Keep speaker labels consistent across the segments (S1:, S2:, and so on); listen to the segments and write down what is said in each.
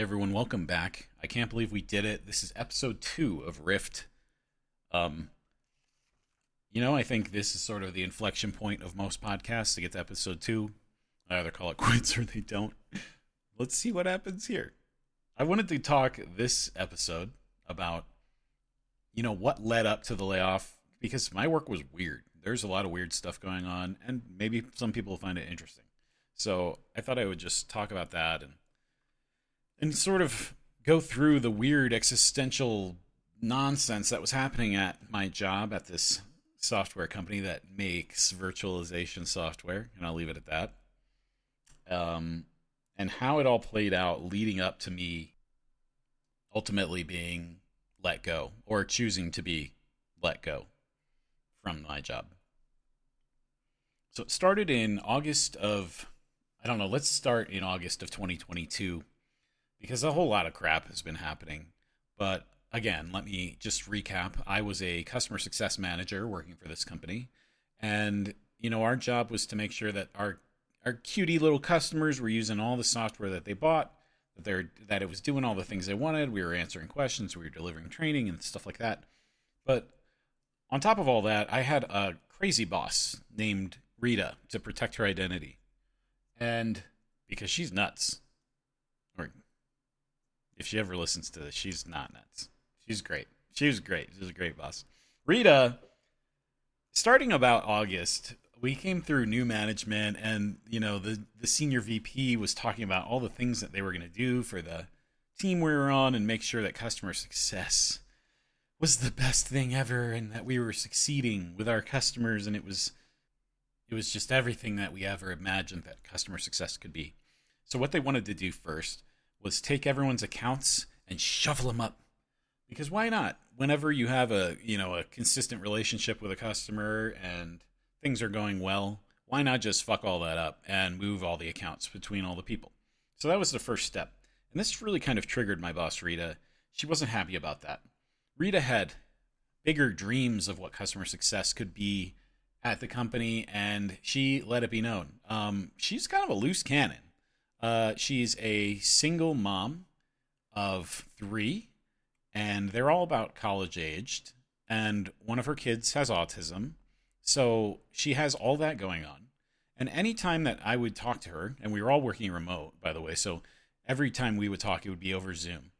S1: everyone, welcome back. I can't believe we did it. This is episode two of RIF'd. Um, you know, I think this is sort of the inflection point of most podcasts to get to episode two. I either call it quits or they don't. Let's see what happens here. I wanted to talk this episode about, you know, what led up to the layoff because my work was weird. There's a lot of weird stuff going on, and maybe some people find it interesting. So I thought I would just talk about that and and sort of go through the weird existential nonsense that was happening at my job at this software company that makes virtualization software, and I'll leave it at that. Um, and how it all played out leading up to me ultimately being let go or choosing to be let go from my job. So it started in August of, I don't know, let's start in August of 2022 because a whole lot of crap has been happening. But again, let me just recap. I was a customer success manager working for this company, and you know our job was to make sure that our our cutie little customers were using all the software that they bought, that they're that it was doing all the things they wanted. We were answering questions, we were delivering training and stuff like that. But on top of all that, I had a crazy boss named Rita to protect her identity, and because she's nuts, if she ever listens to this, she's not nuts. She's great. She was great. She's a great boss. Rita, starting about August, we came through new management, and you know the the senior VP was talking about all the things that they were going to do for the team we were on, and make sure that customer success was the best thing ever, and that we were succeeding with our customers, and it was it was just everything that we ever imagined that customer success could be. So what they wanted to do first was take everyone's accounts and shuffle them up. Because why not? Whenever you have a, you know, a consistent relationship with a customer and things are going well, why not just fuck all that up and move all the accounts between all the people? So that was the first step. And this really kind of triggered my boss, Rita. She wasn't happy about that. Rita had bigger dreams of what customer success could be at the company, and she let it be known. Um, she's kind of a loose cannon. Uh, she's a single mom of three, and they're all about college aged. And one of her kids has autism. So she has all that going on. And anytime that I would talk to her, and we were all working remote, by the way, so every time we would talk, it would be over Zoom.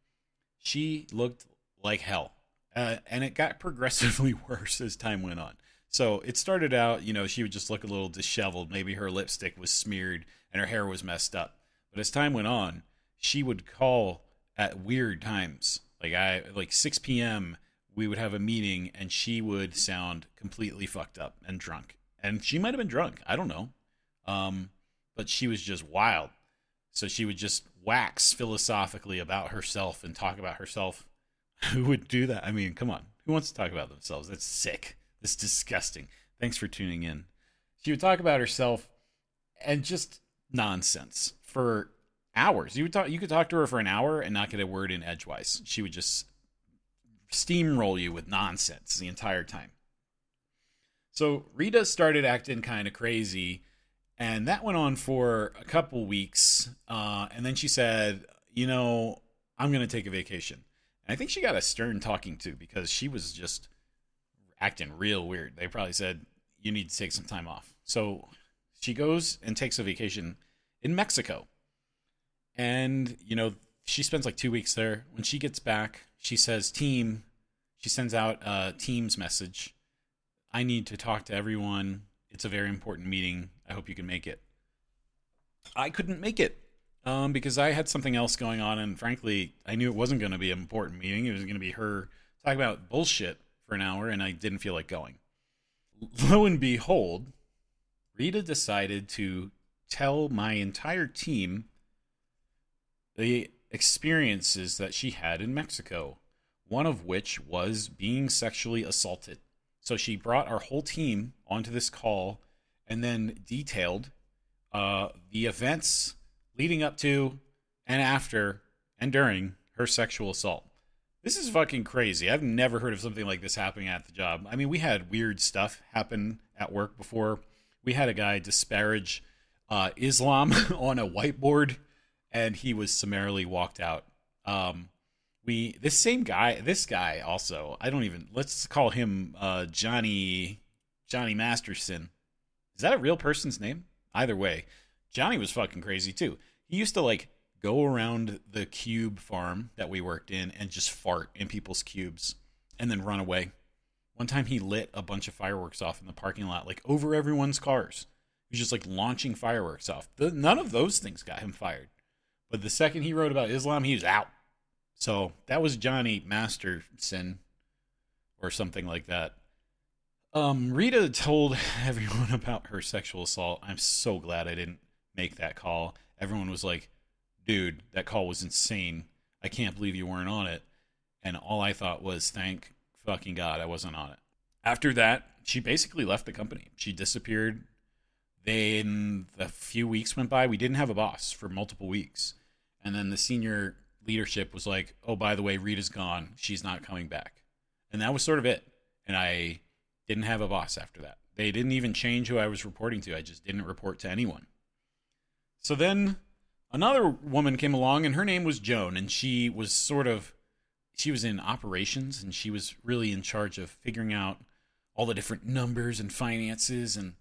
S1: She looked like hell. Uh, and it got progressively worse as time went on. So it started out, you know, she would just look a little disheveled. Maybe her lipstick was smeared and her hair was messed up. But as time went on, she would call at weird times. Like I like 6 p.m. we would have a meeting and she would sound completely fucked up and drunk. And she might have been drunk. I don't know. Um, but she was just wild. So she would just wax philosophically about herself and talk about herself. Who would do that? I mean, come on. Who wants to talk about themselves? That's sick. That's disgusting. Thanks for tuning in. She would talk about herself and just nonsense for hours. You would talk you could talk to her for an hour and not get a word in edgewise. She would just steamroll you with nonsense the entire time. So Rita started acting kind of crazy, and that went on for a couple weeks. Uh, and then she said, "You know, I'm going to take a vacation." And I think she got a stern talking to because she was just acting real weird. They probably said, "You need to take some time off." So she goes and takes a vacation in Mexico. And, you know, she spends like two weeks there. When she gets back, she says, Team, she sends out a Teams message. I need to talk to everyone. It's a very important meeting. I hope you can make it. I couldn't make it um, because I had something else going on. And frankly, I knew it wasn't going to be an important meeting. It was going to be her talking about bullshit for an hour, and I didn't feel like going. Lo and behold, Rita decided to tell my entire team the experiences that she had in Mexico, one of which was being sexually assaulted. So she brought our whole team onto this call and then detailed uh, the events leading up to and after and during her sexual assault. This is fucking crazy. I've never heard of something like this happening at the job. I mean, we had weird stuff happen at work before. We had a guy disparage uh, Islam on a whiteboard and he was summarily walked out. Um, we this same guy, this guy also. I don't even let's call him uh, Johnny Johnny Masterson. Is that a real person's name? Either way, Johnny was fucking crazy too. He used to like go around the cube farm that we worked in and just fart in people's cubes and then run away. One time he lit a bunch of fireworks off in the parking lot, like over everyone's cars. He was just like launching fireworks off. The, none of those things got him fired. But the second he wrote about Islam, he was out. So that was Johnny Masterson or something like that. Um, Rita told everyone about her sexual assault. I'm so glad I didn't make that call. Everyone was like, dude, that call was insane. I can't believe you weren't on it. And all I thought was, thank fucking God I wasn't on it. After that, she basically left the company. She disappeared. Then a few weeks went by. We didn't have a boss for multiple weeks. And then the senior leadership was like, oh, by the way, Rita's gone. She's not coming back. And that was sort of it. And I didn't have a boss after that. They didn't even change who I was reporting to. I just didn't report to anyone. So then another woman came along, and her name was Joan, and she was sort of she was in operations, and she was really in charge of figuring out all the different numbers and finances and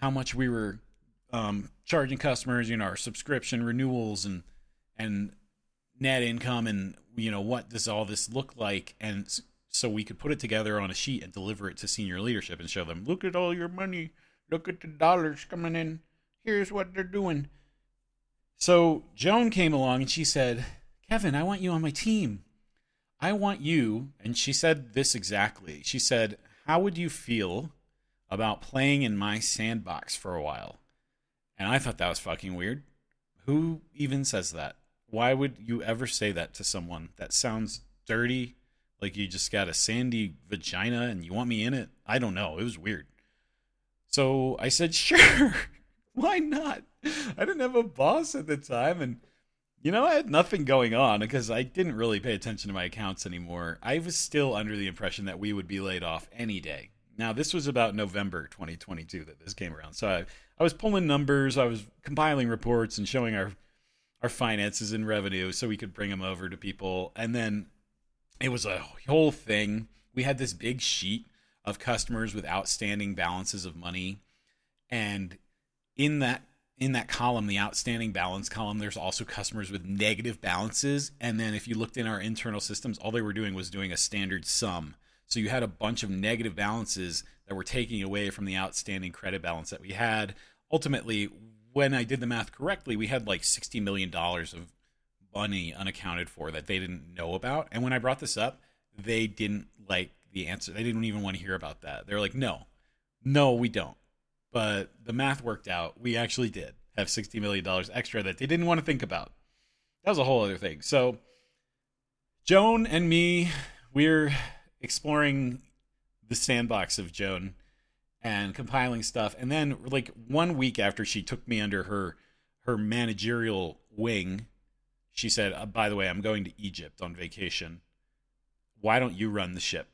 S1: how much we were um, charging customers, you know, our subscription renewals and and net income, and you know what does all this look like, and so we could put it together on a sheet and deliver it to senior leadership and show them, look at all your money, look at the dollars coming in, here's what they're doing. So Joan came along and she said, Kevin, I want you on my team. I want you, and she said this exactly. She said, How would you feel about playing in my sandbox for a while? And I thought that was fucking weird. Who even says that? Why would you ever say that to someone? That sounds dirty, like you just got a sandy vagina and you want me in it. I don't know. It was weird. So I said, Sure. Why not? I didn't have a boss at the time. And, you know, I had nothing going on because I didn't really pay attention to my accounts anymore. I was still under the impression that we would be laid off any day. Now, this was about November 2022 that this came around. So I, I was pulling numbers, I was compiling reports and showing our our finances and revenue so we could bring them over to people. And then it was a whole thing. We had this big sheet of customers with outstanding balances of money. And in that in that column, the outstanding balance column, there's also customers with negative balances. And then if you looked in our internal systems, all they were doing was doing a standard sum. So you had a bunch of negative balances that were taking away from the outstanding credit balance that we had. Ultimately, when I did the math correctly, we had like $60 million of money unaccounted for that they didn't know about. And when I brought this up, they didn't like the answer. They didn't even want to hear about that. They're like, no, no, we don't but the math worked out. We actually did have $60 million extra that they didn't want to think about. That was a whole other thing. So, Joan and me, we're exploring the sandbox of Joan and compiling stuff. And then, like, one week after she took me under her her managerial wing, she said, uh, By the way, I'm going to Egypt on vacation. Why don't you run the ship?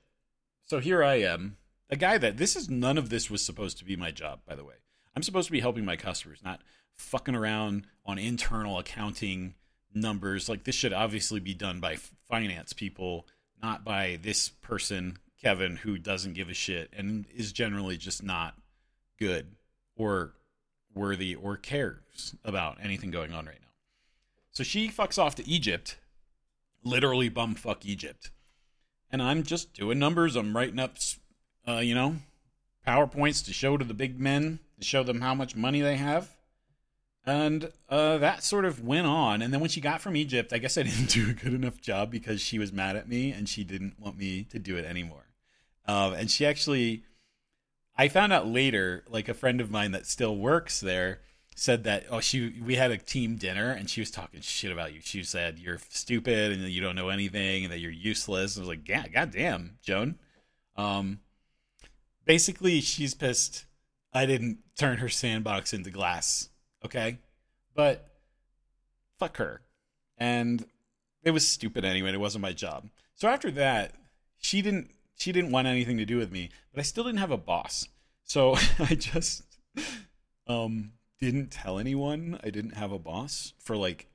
S1: So here I am a guy that this is none of this was supposed to be my job, by the way. I'm supposed to be helping my customers, not fucking around on internal accounting numbers. Like this should obviously be done by finance people, not by this person, Kevin, who doesn't give a shit and is generally just not good or worthy or cares about anything going on right now. So she fucks off to Egypt, literally bumfuck Egypt. And I'm just doing numbers. I'm writing up uh, you know, PowerPoints to show to the big men, to show them how much money they have. And uh, that sort of went on. And then when she got from Egypt, I guess I didn't do a good enough job because she was mad at me and she didn't want me to do it anymore. Um, and she actually, I found out later, like a friend of mine that still works there said that oh she we had a team dinner and she was talking shit about you. She said you're stupid and you don't know anything and that you're useless. I was like, yeah, goddamn, Joan. Um, basically she's pissed I didn't turn her sandbox into glass. Okay? But fuck her. And it was stupid anyway, it wasn't my job. So after that, she didn't she didn't want anything to do with me, but I still didn't have a boss. So I just um didn't tell anyone I didn't have a boss for like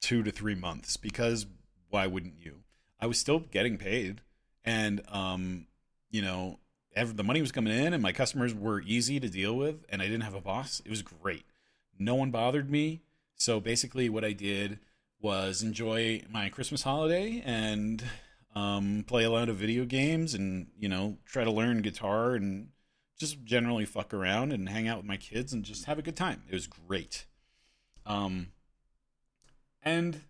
S1: two to three months because why wouldn't you? I was still getting paid, and um, you know, every, the money was coming in, and my customers were easy to deal with, and I didn't have a boss. It was great. No one bothered me. So basically, what I did was enjoy my Christmas holiday and um, play a lot of video games, and you know, try to learn guitar and just generally fuck around and hang out with my kids and just have a good time. It was great. Um, and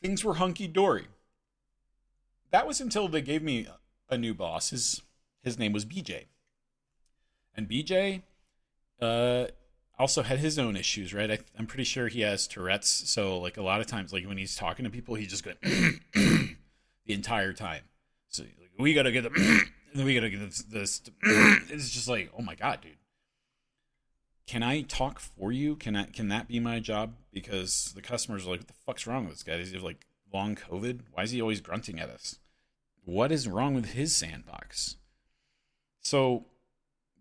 S1: things were hunky dory. That was until they gave me a new boss. His his name was BJ, and BJ uh, also had his own issues. Right, I, am pretty sure he has Tourette's. So like a lot of times, like when he's talking to people, he's just going the entire time. So like, we gotta get the we gotta get this. this. it's just like oh my god, dude can I talk for you? Can I can that be my job? Because the customers are like, what the fuck's wrong with this guy? Does he like long COVID? Why is he always grunting at us? What is wrong with his sandbox? So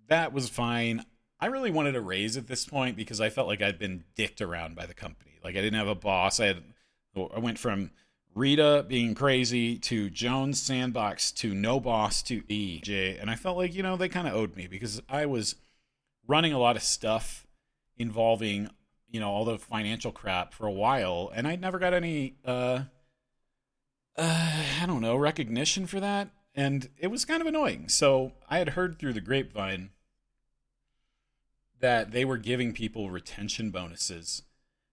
S1: that was fine. I really wanted a raise at this point because I felt like I'd been dicked around by the company. Like I didn't have a boss. I had I went from Rita being crazy to Joan's sandbox to no boss to EJ and I felt like, you know, they kind of owed me because I was running a lot of stuff involving you know all the financial crap for a while and i never got any uh, uh i don't know recognition for that and it was kind of annoying so i had heard through the grapevine that they were giving people retention bonuses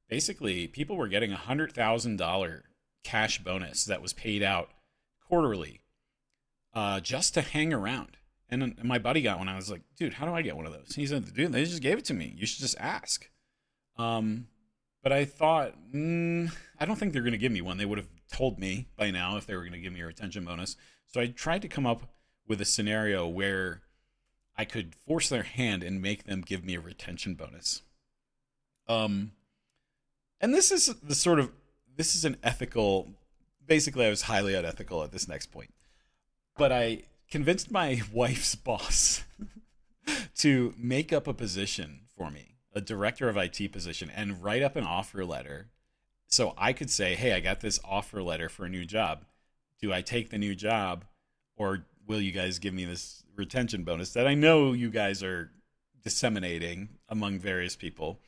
S1: basically people were getting a hundred thousand dollar cash bonus that was paid out quarterly uh, just to hang around and my buddy got one. I was like, dude, how do I get one of those? He said, dude, they just gave it to me. You should just ask. Um, but I thought, mm, I don't think they're going to give me one. They would have told me by now if they were going to give me a retention bonus. So I tried to come up with a scenario where I could force their hand and make them give me a retention bonus. Um, and this is the sort of this is an ethical. Basically, I was highly unethical at this next point, but I convinced my wife's boss to make up a position for me, a director of IT position, and write up an offer letter so I could say, hey, I got this offer letter for a new job. Do I take the new job or will you guys give me this retention bonus that I know you guys are disseminating among various people?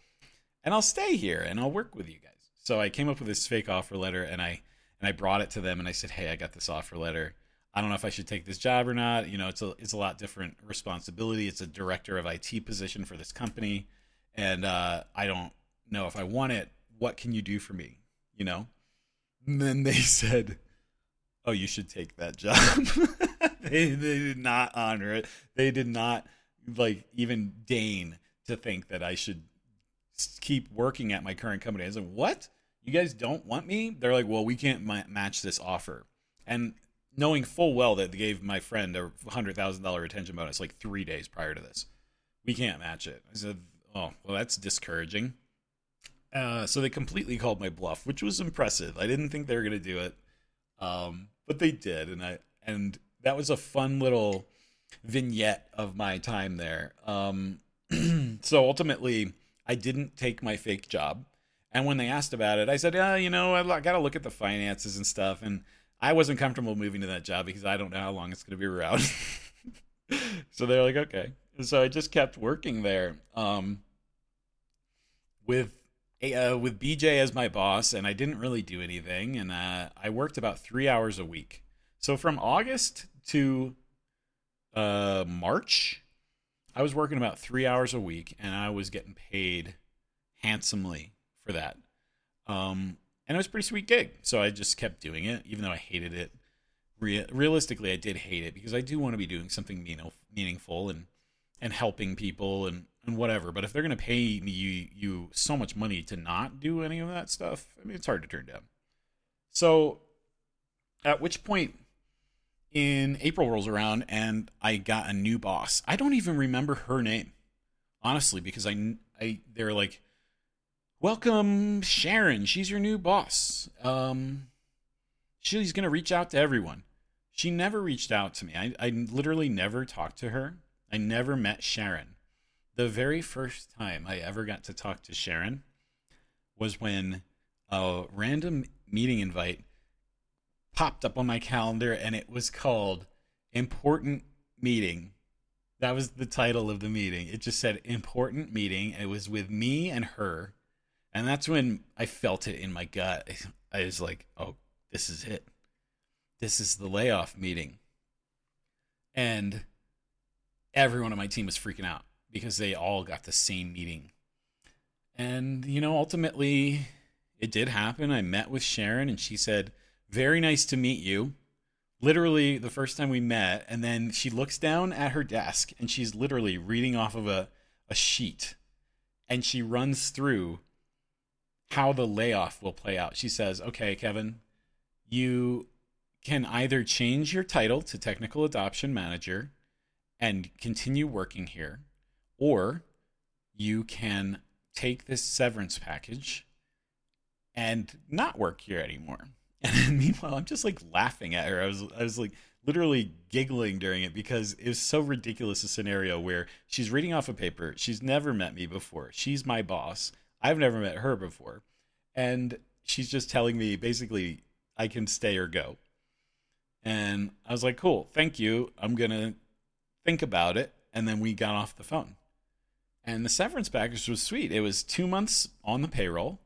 S1: And I'll stay here and I'll work with you guys. So I came up with this fake offer letter and I and I brought it to them and I said, "Hey, I got this offer letter. I don't know if I should take this job or not. You know, it's a it's a lot different responsibility. It's a director of IT position for this company, and uh, I don't know if I want it. What can you do for me? You know. And then they said, "Oh, you should take that job." they they did not honor it. They did not like even deign to think that I should keep working at my current company. I was like, "What? You guys don't want me?" They're like, "Well, we can't ma- match this offer." And knowing full well that they gave my friend a hundred thousand dollar retention bonus like three days prior to this. We can't match it. I said, "Oh, well, that's discouraging." Uh, so they completely called my bluff, which was impressive. I didn't think they were going to do it, um, but they did, and I and that was a fun little vignette of my time there. Um, so ultimately, I didn't take my fake job, and when they asked about it, I said, "Yeah, you know, I got to look at the finances and stuff." And I wasn't comfortable moving to that job because I don't know how long it's going to be around. so they're like, okay. so I just kept working there um, with uh, with BJ as my boss, and I didn't really do anything. And uh, I worked about three hours a week. So from August to uh, March, I was working about three hours a week, and I was getting paid handsomely for that. Um, and it was a pretty sweet gig. So I just kept doing it, even though I hated it. Re- realistically, I did hate it because I do want to be doing something meaningful and and helping people and and whatever. But if they're going to pay you, you so much money to not do any of that stuff, I mean, it's hard to turn down. So, at which point in April rolls around and I got a new boss. I don't even remember her name, honestly, because I I they're like welcome Sharon. She's your new boss. Um, she's going to reach out to everyone. She never reached out to me. I, I literally never talked to her. I never met Sharon. The very first time I ever got to talk to Sharon was when a random meeting invite popped up on my calendar and it was called Important Meeting. That was the title of the meeting. It just said Important Meeting. It was with me and her. And that's when I felt it in my gut. I was like, oh, this is it. This is the layoff meeting. And everyone on my team was freaking out because they all got the same meeting. And, you know, ultimately, it did happen. I met with Sharon and she said, Very nice to meet you. Literally, the first time we met. And then she looks down at her desk and she's literally reading off of a, a sheet. And she runs through how the layoff will play out. She says, Okay, Kevin, you can either change your title to technical adoption manager and continue working here, or you can take this severance package and not work here anymore. And meanwhile, I'm just like laughing at her. I was I was like literally giggling during it because it was so ridiculous a scenario where she's reading off a paper. She's never met me before. She's my boss. I've never met her before. And she's just telling me basically I can stay or go. And I was like, cool, thank you. I'm going to think about it. And then we got off the phone. And the severance package was sweet. It was two months on the payroll,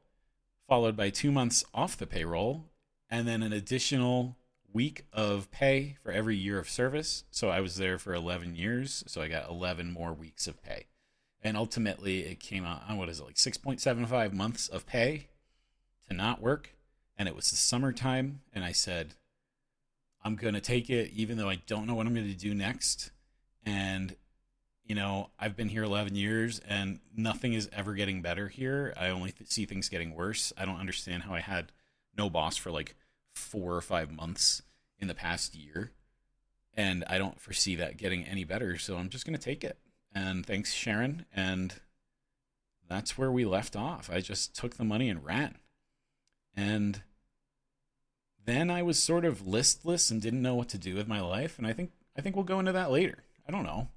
S1: followed by two months off the payroll, and then an additional week of pay for every year of service. So I was there for 11 years. So I got 11 more weeks of pay. And ultimately, it came out on what is it, like 6.75 months of pay to not work. And it was the summertime. And I said, I'm going to take it, even though I don't know what I'm going to do next. And, you know, I've been here 11 years and nothing is ever getting better here. I only th- see things getting worse. I don't understand how I had no boss for like four or five months in the past year. And I don't foresee that getting any better. So I'm just going to take it. And thanks, Sharon. And that's where we left off. I just took the money and ran. And then I was sort of listless and didn't know what to do with my life, and I think I think we'll go into that later. I don't know.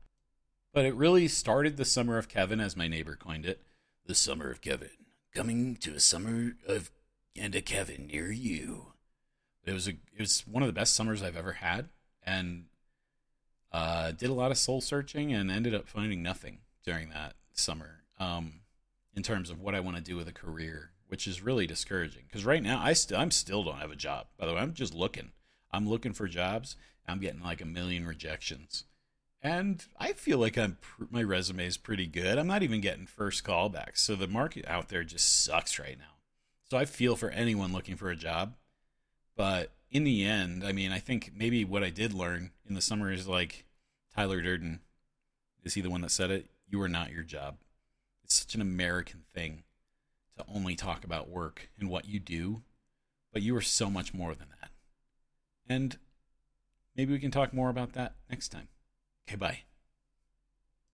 S1: But it really started the summer of Kevin as my neighbor coined it. The summer of Kevin. Coming to a summer of and a Kevin near you. It was a it was one of the best summers I've ever had and uh, did a lot of soul searching and ended up finding nothing during that summer um, in terms of what I want to do with a career which is really discouraging because right now I still I'm still don't have a job. By the way, I'm just looking. I'm looking for jobs. I'm getting like a million rejections, and I feel like I'm my resume is pretty good. I'm not even getting first callbacks. So the market out there just sucks right now. So I feel for anyone looking for a job, but in the end, I mean, I think maybe what I did learn in the summer is like Tyler Durden. Is he the one that said it? You are not your job. It's such an American thing to only talk about work and what you do, but you are so much more than that. And maybe we can talk more about that next time. Okay, bye.